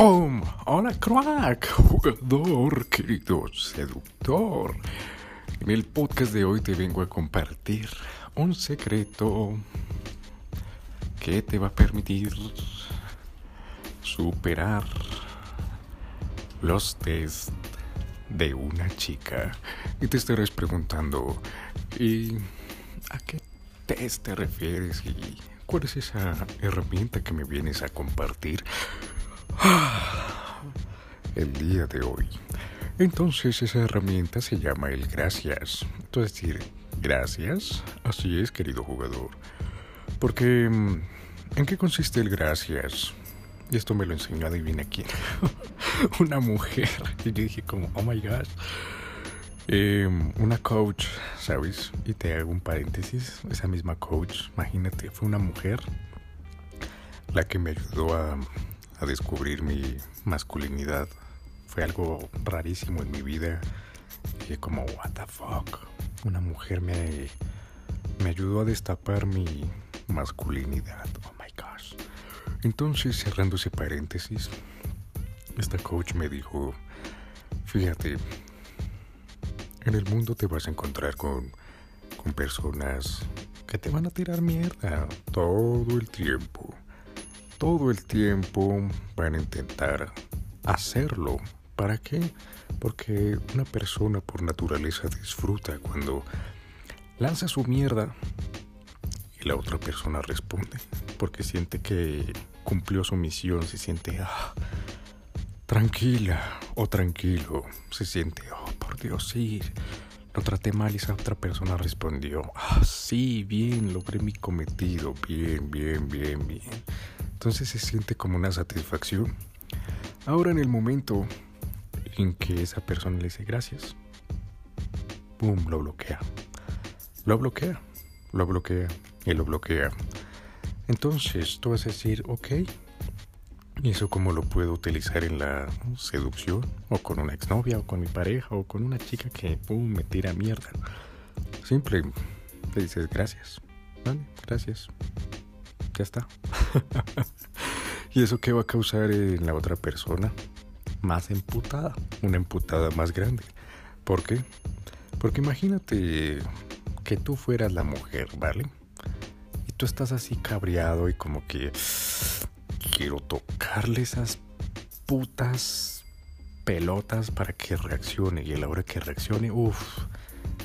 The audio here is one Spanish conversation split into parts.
Hola, crack, jugador, querido seductor. En el podcast de hoy te vengo a compartir un secreto que te va a permitir superar los test de una chica. Y te estarás preguntando, ¿y a qué test te refieres? ¿Y cuál es esa herramienta que me vienes a compartir? El día de hoy. Entonces esa herramienta se llama el gracias. Es decir, gracias. Así es, querido jugador. Porque, mm, ¿en qué consiste el gracias? Y esto me lo enseñó, adivina quién. una mujer. Y yo dije como, oh my gosh. Em, una coach, ¿sabes? Y te hago un paréntesis. Esa misma coach, imagínate, fue una mujer la que me ayudó a a descubrir mi masculinidad. Fue algo rarísimo en mi vida. Y como, what the fuck. Una mujer me, me ayudó a destapar mi masculinidad. Oh my gosh. Entonces, cerrando ese paréntesis, esta coach me dijo, fíjate, en el mundo te vas a encontrar con, con personas que te van a tirar mierda todo el tiempo todo el tiempo van a intentar hacerlo. ¿Para qué? Porque una persona por naturaleza disfruta cuando lanza su mierda y la otra persona responde. Porque siente que cumplió su misión, se siente ah, tranquila o tranquilo. Se siente, oh, por Dios, sí. Lo traté mal y esa otra persona respondió, ah, sí, bien, logré mi cometido, bien, bien, bien, bien. Entonces se siente como una satisfacción. Ahora en el momento en que esa persona le dice gracias, ¡pum! lo bloquea. Lo bloquea, lo bloquea y lo bloquea. Entonces tú vas a decir, ok, ¿y eso cómo lo puedo utilizar en la seducción? O con una exnovia, o con mi pareja, o con una chica que, ¡pum!, me tira mierda. Simple, le dices gracias. Vale, gracias ya está. ¿Y eso qué va a causar en la otra persona? Más emputada, una emputada más grande. ¿Por qué? Porque imagínate que tú fueras la mujer, ¿vale? Y tú estás así cabreado y como que quiero tocarle esas putas pelotas para que reaccione. Y a la hora que reaccione, uff,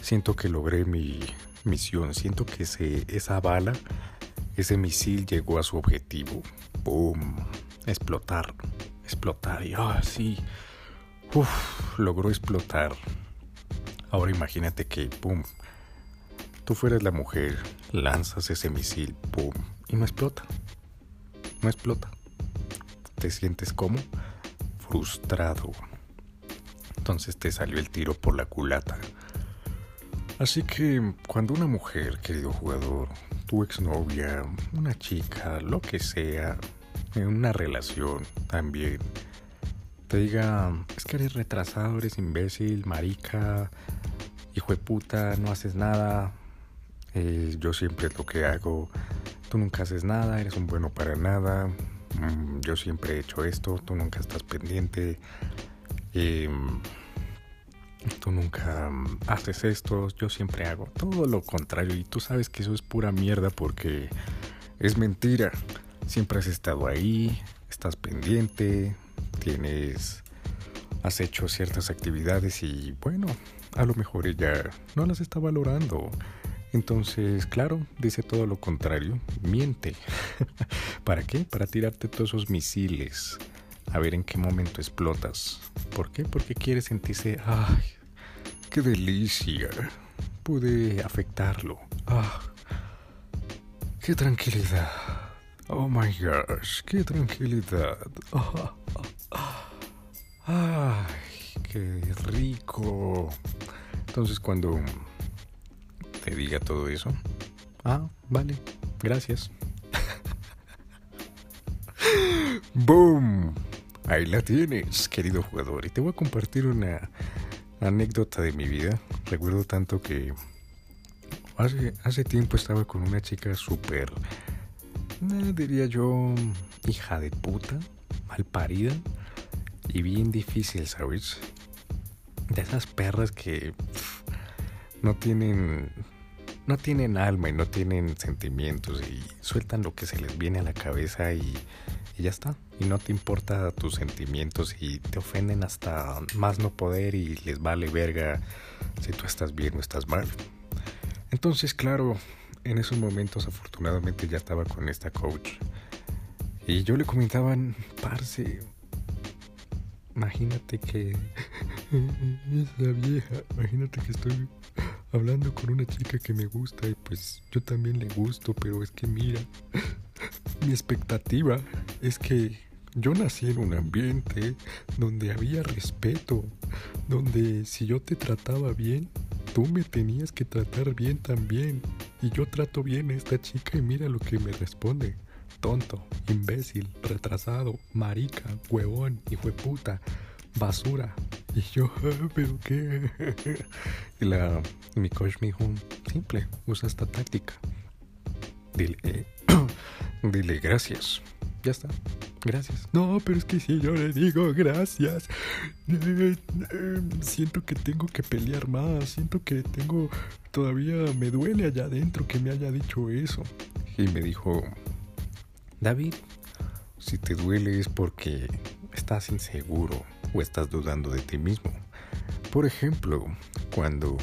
siento que logré mi misión. Siento que esa bala ese misil llegó a su objetivo. ¡Boom! Explotar. Explotar. Y ah, sí. Uf, logró explotar. Ahora imagínate que, ¡pum! Tú fueras la mujer, lanzas ese misil, ¡pum! Y no explota. No explota. Te sientes como frustrado. Entonces te salió el tiro por la culata. Así que cuando una mujer, querido jugador, tu exnovia, una chica, lo que sea, en una relación también, te diga, es que eres retrasado, eres imbécil, marica, hijo de puta, no haces nada, eh, yo siempre es lo que hago, tú nunca haces nada, eres un bueno para nada, mm, yo siempre he hecho esto, tú nunca estás pendiente. Eh, tú nunca mm, haces esto, yo siempre hago todo lo contrario y tú sabes que eso es pura mierda porque es mentira. Siempre has estado ahí, estás pendiente, tienes, has hecho ciertas actividades y bueno, a lo mejor ella no las está valorando. Entonces, claro, dice todo lo contrario, miente. ¿Para qué? Para tirarte todos esos misiles a ver en qué momento explotas. ¿Por qué? Porque quiere sentirse, ay, qué delicia. Pude afectarlo. Ah, qué tranquilidad. Oh my gosh, qué tranquilidad. ay, qué rico. Entonces cuando te diga todo eso, ah, vale, gracias. ¡Boom! Ahí la tienes, querido jugador. Y te voy a compartir una anécdota de mi vida. Recuerdo tanto que hace, hace tiempo estaba con una chica súper, eh, diría yo, hija de puta, mal parida. y bien difícil, ¿sabes? De esas perras que no tienen no tienen alma y no tienen sentimientos y sueltan lo que se les viene a la cabeza y, y, ya está. Y no te importa tus sentimientos y te ofenden hasta más no poder y les vale verga si tú estás bien o estás mal. Entonces, claro, en esos momentos afortunadamente ya estaba con esta coach. Y yo le comentaban, parce, imagínate que esa vieja, imagínate que estoy hablando con una chica que me gusta y pues yo también le gusto, pero es que mira, mi expectativa es que yo nací en un ambiente donde había respeto, donde si yo te trataba bien, tú me tenías que tratar bien también. Y yo trato bien a esta chica y mira lo que me responde. Tonto, imbécil, retrasado, marica, huevón, hijo de puta, basura. Y yo, ah, ¿pero qué? y la, mi coach me dijo, simple, usa esta táctica. Dile, eh, dile gracias. Ya está. Gracias. No, pero es que si yo le digo gracias, eh, eh, siento que tengo que pelear más, siento que tengo, todavía me duele allá adentro que me haya dicho eso. Y me dijo, David, si te duele es porque estás inseguro o estás dudando de ti mismo. Por ejemplo, cuando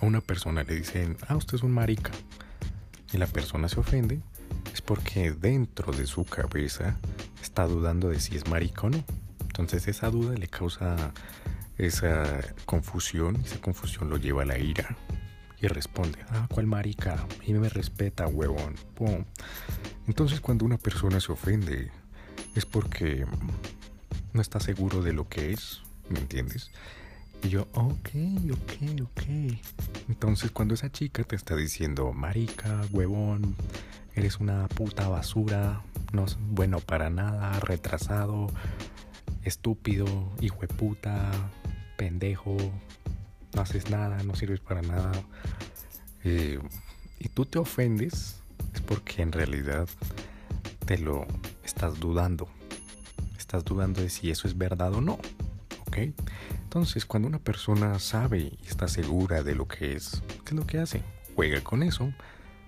a una persona le dicen, ah, usted es un marica, y la persona se ofende, porque dentro de su cabeza está dudando de si es marica o no. Entonces esa duda le causa esa confusión, esa confusión lo lleva a la ira. Y responde, ah, ¿cuál marica? Y me respeta, huevón. Pum. Entonces cuando una persona se ofende es porque no está seguro de lo que es, ¿me entiendes? Y yo, ok, ok, ok. Entonces cuando esa chica te está diciendo, marica, huevón, eres una puta basura, no es bueno para nada, retrasado, estúpido, hijo de puta, pendejo, no haces nada, no sirves para nada. Eh, y tú te ofendes, es porque en realidad te lo estás dudando. Estás dudando de si eso es verdad o no. ¿Ok? Entonces, cuando una persona sabe y está segura de lo que es, ¿qué es lo que hace? Juega con eso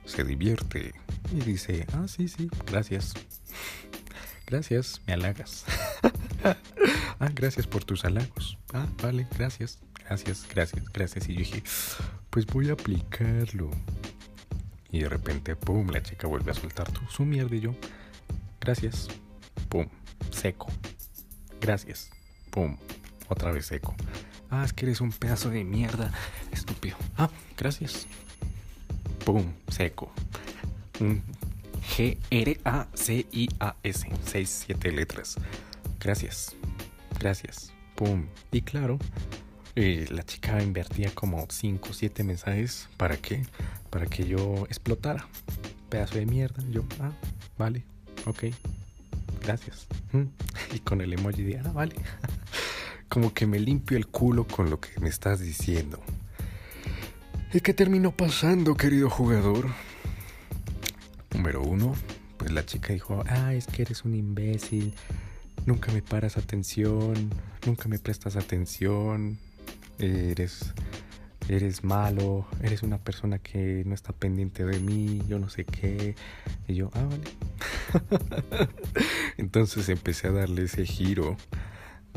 se divierte y dice, ah, sí, sí, gracias. Gracias, me halagas. ah, gracias por tus halagos. Ah, vale, gracias, gracias, gracias, gracias. Y yo dije, pues voy a aplicarlo. Y de repente, pum, la chica vuelve a soltar su mierda y yo, gracias, pum, seco. Gracias, pum, otra vez seco. Ah, es que eres un pedazo de mierda, estúpido. Ah, gracias, pum, seco. G-R-A-C-I-A-S. Seis, siete letras. Gracias. Gracias. Pum. Y claro, eh, la chica invertía como 5 o 7 mensajes. ¿Para qué? Para que yo explotara. Pedazo de mierda. Yo, ah, vale. Ok. Gracias. Mm. Y con el emoji de, ah, vale. como que me limpio el culo con lo que me estás diciendo. ¿Y qué terminó pasando, querido jugador? Número uno, pues la chica dijo, ah, es que eres un imbécil, nunca me paras atención, nunca me prestas atención, eres, eres malo, eres una persona que no está pendiente de mí, yo no sé qué. Y yo, ah, vale. Entonces empecé a darle ese giro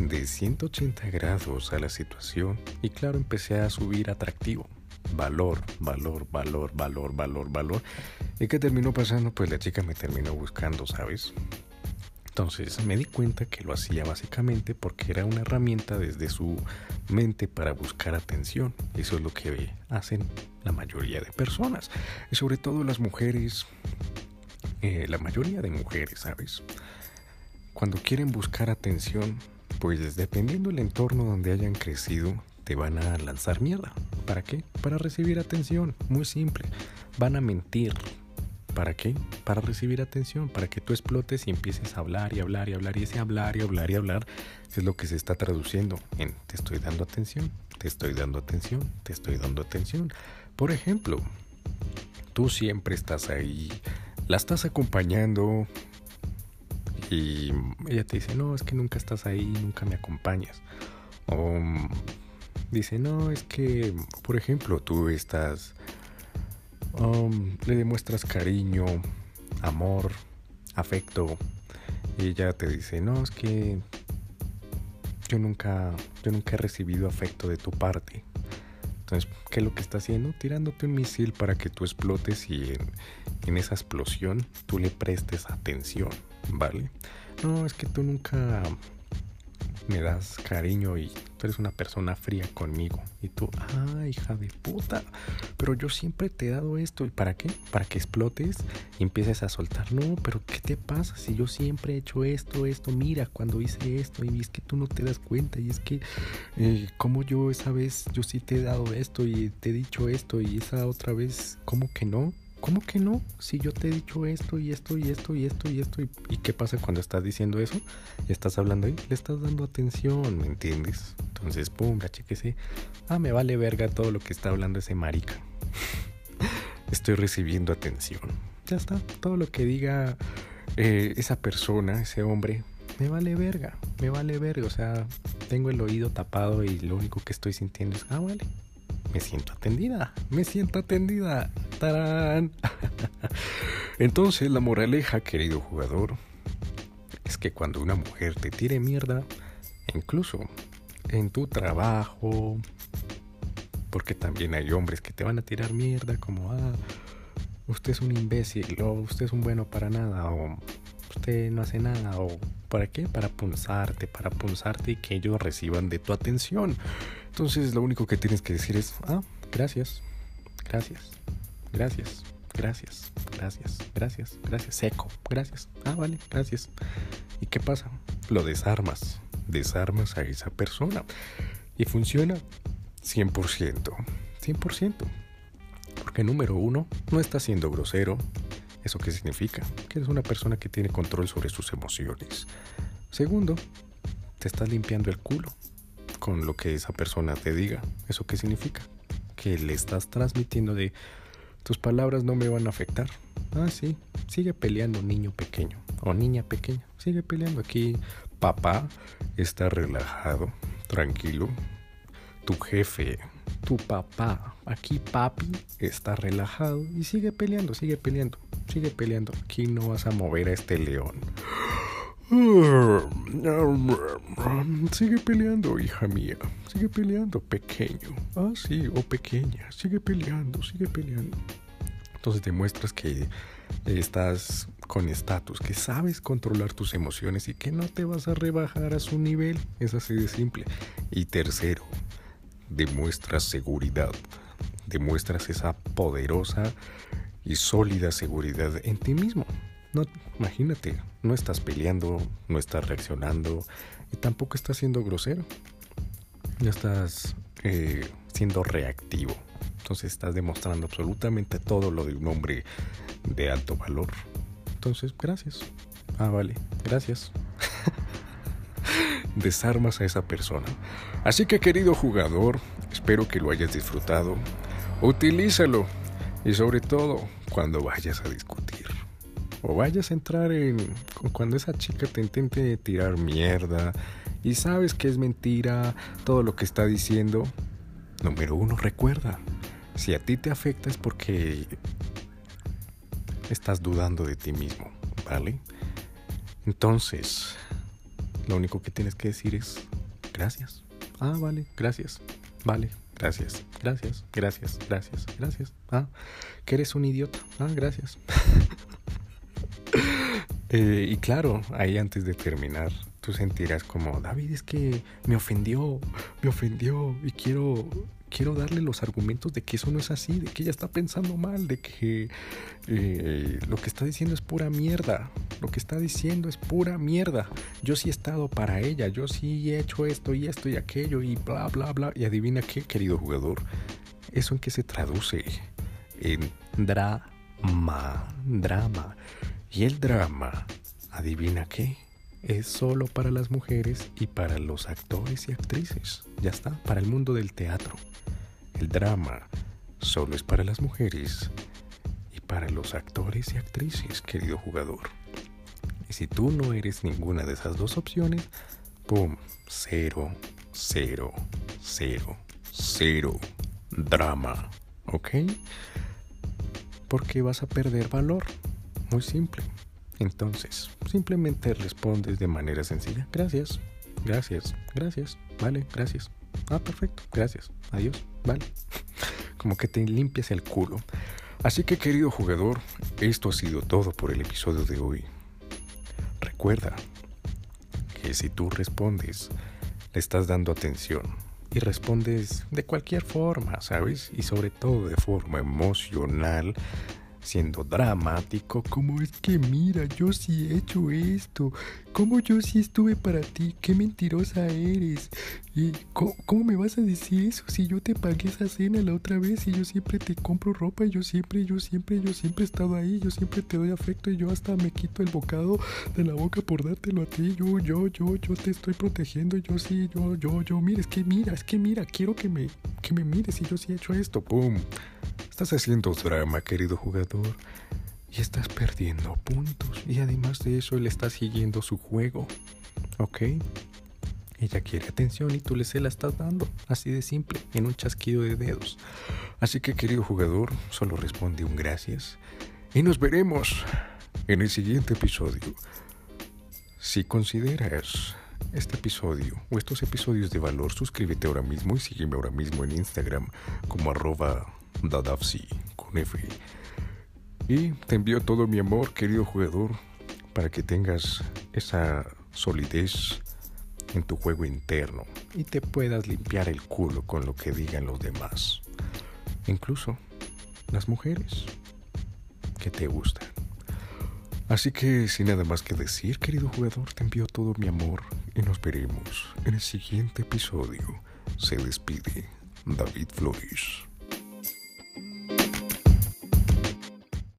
de 180 grados a la situación y claro, empecé a subir atractivo valor, valor, valor, valor, valor, valor. ¿Y qué terminó pasando? Pues la chica me terminó buscando, ¿sabes? Entonces me di cuenta que lo hacía básicamente porque era una herramienta desde su mente para buscar atención. Eso es lo que hacen la mayoría de personas. Y sobre todo las mujeres, eh, la mayoría de mujeres, ¿sabes? Cuando quieren buscar atención, pues dependiendo del entorno donde hayan crecido, te van a lanzar mierda. ¿Para qué? Para recibir atención. Muy simple. Van a mentir. ¿Para qué? Para recibir atención, para que tú explotes y empieces a hablar y hablar y hablar y ese hablar y hablar y hablar es lo que se está traduciendo en te estoy dando atención, te estoy dando atención, te estoy dando atención. Por ejemplo, tú siempre estás ahí, la estás acompañando y ella te dice, no, es que nunca estás ahí, nunca me acompañas. O dice, no, es que, por ejemplo, tú estás, um, le demuestras cariño, amor, afecto, y ella te dice, no, es que yo nunca, yo nunca he recibido afecto de tu parte. Entonces, ¿qué es lo que está haciendo? Tirándote un misil para que tú explotes y en, en esa explosión tú le prestes atención, ¿vale? No, es que tú nunca me das cariño y tú eres una persona fría conmigo. Y tú, ah, hija de puta, pero yo siempre te he dado esto. ¿Y para qué? Para que explotes y empieces a soltar. No, pero ¿qué te pasa si yo siempre he hecho esto, esto? Mira, cuando hice esto y es que tú no te das cuenta y es que eh, como yo esa vez, yo sí te he dado esto y te he dicho esto y esa otra vez, ¿cómo que no? ¿Cómo que no? Si yo te he dicho esto y esto y esto y esto y esto. ¿Y, qué pasa cuando estás diciendo eso? Estás hablando ahí, le estás dando atención, ¿me entiendes? Entonces, pum, chequese. Ah, me vale verga todo lo que está hablando ese marica. Estoy recibiendo atención. Ya está. Todo lo que diga eh, esa persona, ese hombre, me vale verga. Me vale verga. O sea, tengo el oído tapado y lo único que estoy sintiendo es, ah, vale. Me siento atendida. Me siento atendida. Entonces la moraleja, querido jugador, es que cuando una mujer te tire mierda, incluso en tu trabajo, porque también hay hombres que te van a tirar mierda como, ah, usted es un imbécil, o usted es un bueno para nada, o usted no hace nada, o ¿para qué? Para punzarte, para punzarte y que ellos reciban de tu atención. Entonces lo único que tienes que decir es, ah, gracias, gracias. Gracias, gracias, gracias, gracias, gracias. Seco, gracias. Ah, vale, gracias. ¿Y qué pasa? Lo desarmas. Desarmas a esa persona. Y funciona 100%. 100%. Porque número uno, no estás siendo grosero. ¿Eso qué significa? Que eres una persona que tiene control sobre sus emociones. Segundo, te estás limpiando el culo con lo que esa persona te diga. ¿Eso qué significa? Que le estás transmitiendo de tus palabras no me van a afectar. Ah, sí, sigue peleando niño pequeño o niña pequeña. Sigue peleando aquí. Papá está relajado, tranquilo. Tu jefe, tu papá, aquí papi está relajado y sigue peleando, sigue peleando, sigue peleando. Aquí no vas a mover a este león. Sigue peleando, hija mía. Sigue peleando, pequeño. Ah, sí, o pequeña. Sigue peleando, sigue peleando. Entonces demuestras que estás con estatus, que sabes controlar tus emociones y que no te vas a rebajar a su nivel. Es así de simple. Y tercero, demuestras seguridad. Demuestras esa poderosa y sólida seguridad en ti mismo. No, imagínate, no estás peleando, no estás reaccionando y tampoco estás siendo grosero. No estás eh, siendo reactivo. Entonces estás demostrando absolutamente todo lo de un hombre de alto valor. Entonces, gracias. Ah, vale, gracias. Desarmas a esa persona. Así que querido jugador, espero que lo hayas disfrutado. Utilízalo. Y sobre todo cuando vayas a discutir o vayas a entrar en cuando esa chica te intente tirar mierda y sabes que es mentira todo lo que está diciendo. Número uno, recuerda, si a ti te afecta es porque estás dudando de ti mismo, ¿vale? Entonces, lo único que tienes que decir es gracias. Ah, vale, gracias. Vale, gracias, gracias, gracias, gracias, gracias. Ah, que eres un idiota. Ah, gracias. Eh, y claro, ahí antes de terminar, tú sentirás como, David, es que me ofendió, me ofendió y quiero, quiero darle los argumentos de que eso no es así, de que ella está pensando mal, de que eh, lo que está diciendo es pura mierda, lo que está diciendo es pura mierda. Yo sí he estado para ella, yo sí he hecho esto y esto y aquello y bla, bla, bla. Y adivina qué, querido jugador, eso en qué se traduce en drama, drama. Y el drama, adivina qué, es solo para las mujeres y para los actores y actrices. Ya está, para el mundo del teatro. El drama solo es para las mujeres y para los actores y actrices, querido jugador. Y si tú no eres ninguna de esas dos opciones, ¡pum! Cero, cero, cero, cero drama. ¿Ok? Porque vas a perder valor. Muy simple. Entonces, simplemente respondes de manera sencilla. Gracias, gracias, gracias, vale, gracias. Ah, perfecto, gracias, adiós, vale. Como que te limpias el culo. Así que querido jugador, esto ha sido todo por el episodio de hoy. Recuerda que si tú respondes, le estás dando atención y respondes de cualquier forma, ¿sabes? Y sobre todo de forma emocional, siendo dramático, como es que mira, yo sí he hecho esto, como yo sí estuve para ti, qué mentirosa eres. ¿Y cómo, me vas a decir eso si yo te pagué esa cena la otra vez y yo siempre te compro ropa y yo siempre, yo siempre, yo siempre he estado ahí, yo siempre te doy afecto y yo hasta me quito el bocado de la boca por dártelo a ti, yo, yo, yo, yo te estoy protegiendo, yo sí, yo, yo, yo, mira, es que mira, es que mira, quiero que me, que me mires y yo sí he hecho esto, ¡pum! Estás haciendo drama, querido jugador, y estás perdiendo puntos. Y además de eso, él está siguiendo su juego. ¿Ok? Ella quiere atención y tú le se la estás dando. Así de simple, en un chasquido de dedos. Así que, querido jugador, solo responde un gracias. Y nos veremos en el siguiente episodio. Si consideras este episodio o estos episodios de valor, suscríbete ahora mismo y sígueme ahora mismo en Instagram como arroba Dadafsi con F. Y te envío todo mi amor, querido jugador, para que tengas esa solidez en tu juego interno y te puedas limpiar el culo con lo que digan los demás. Incluso las mujeres que te gustan. Así que sin nada más que decir, querido jugador, te envío todo mi amor y nos veremos en el siguiente episodio. Se despide David Flores.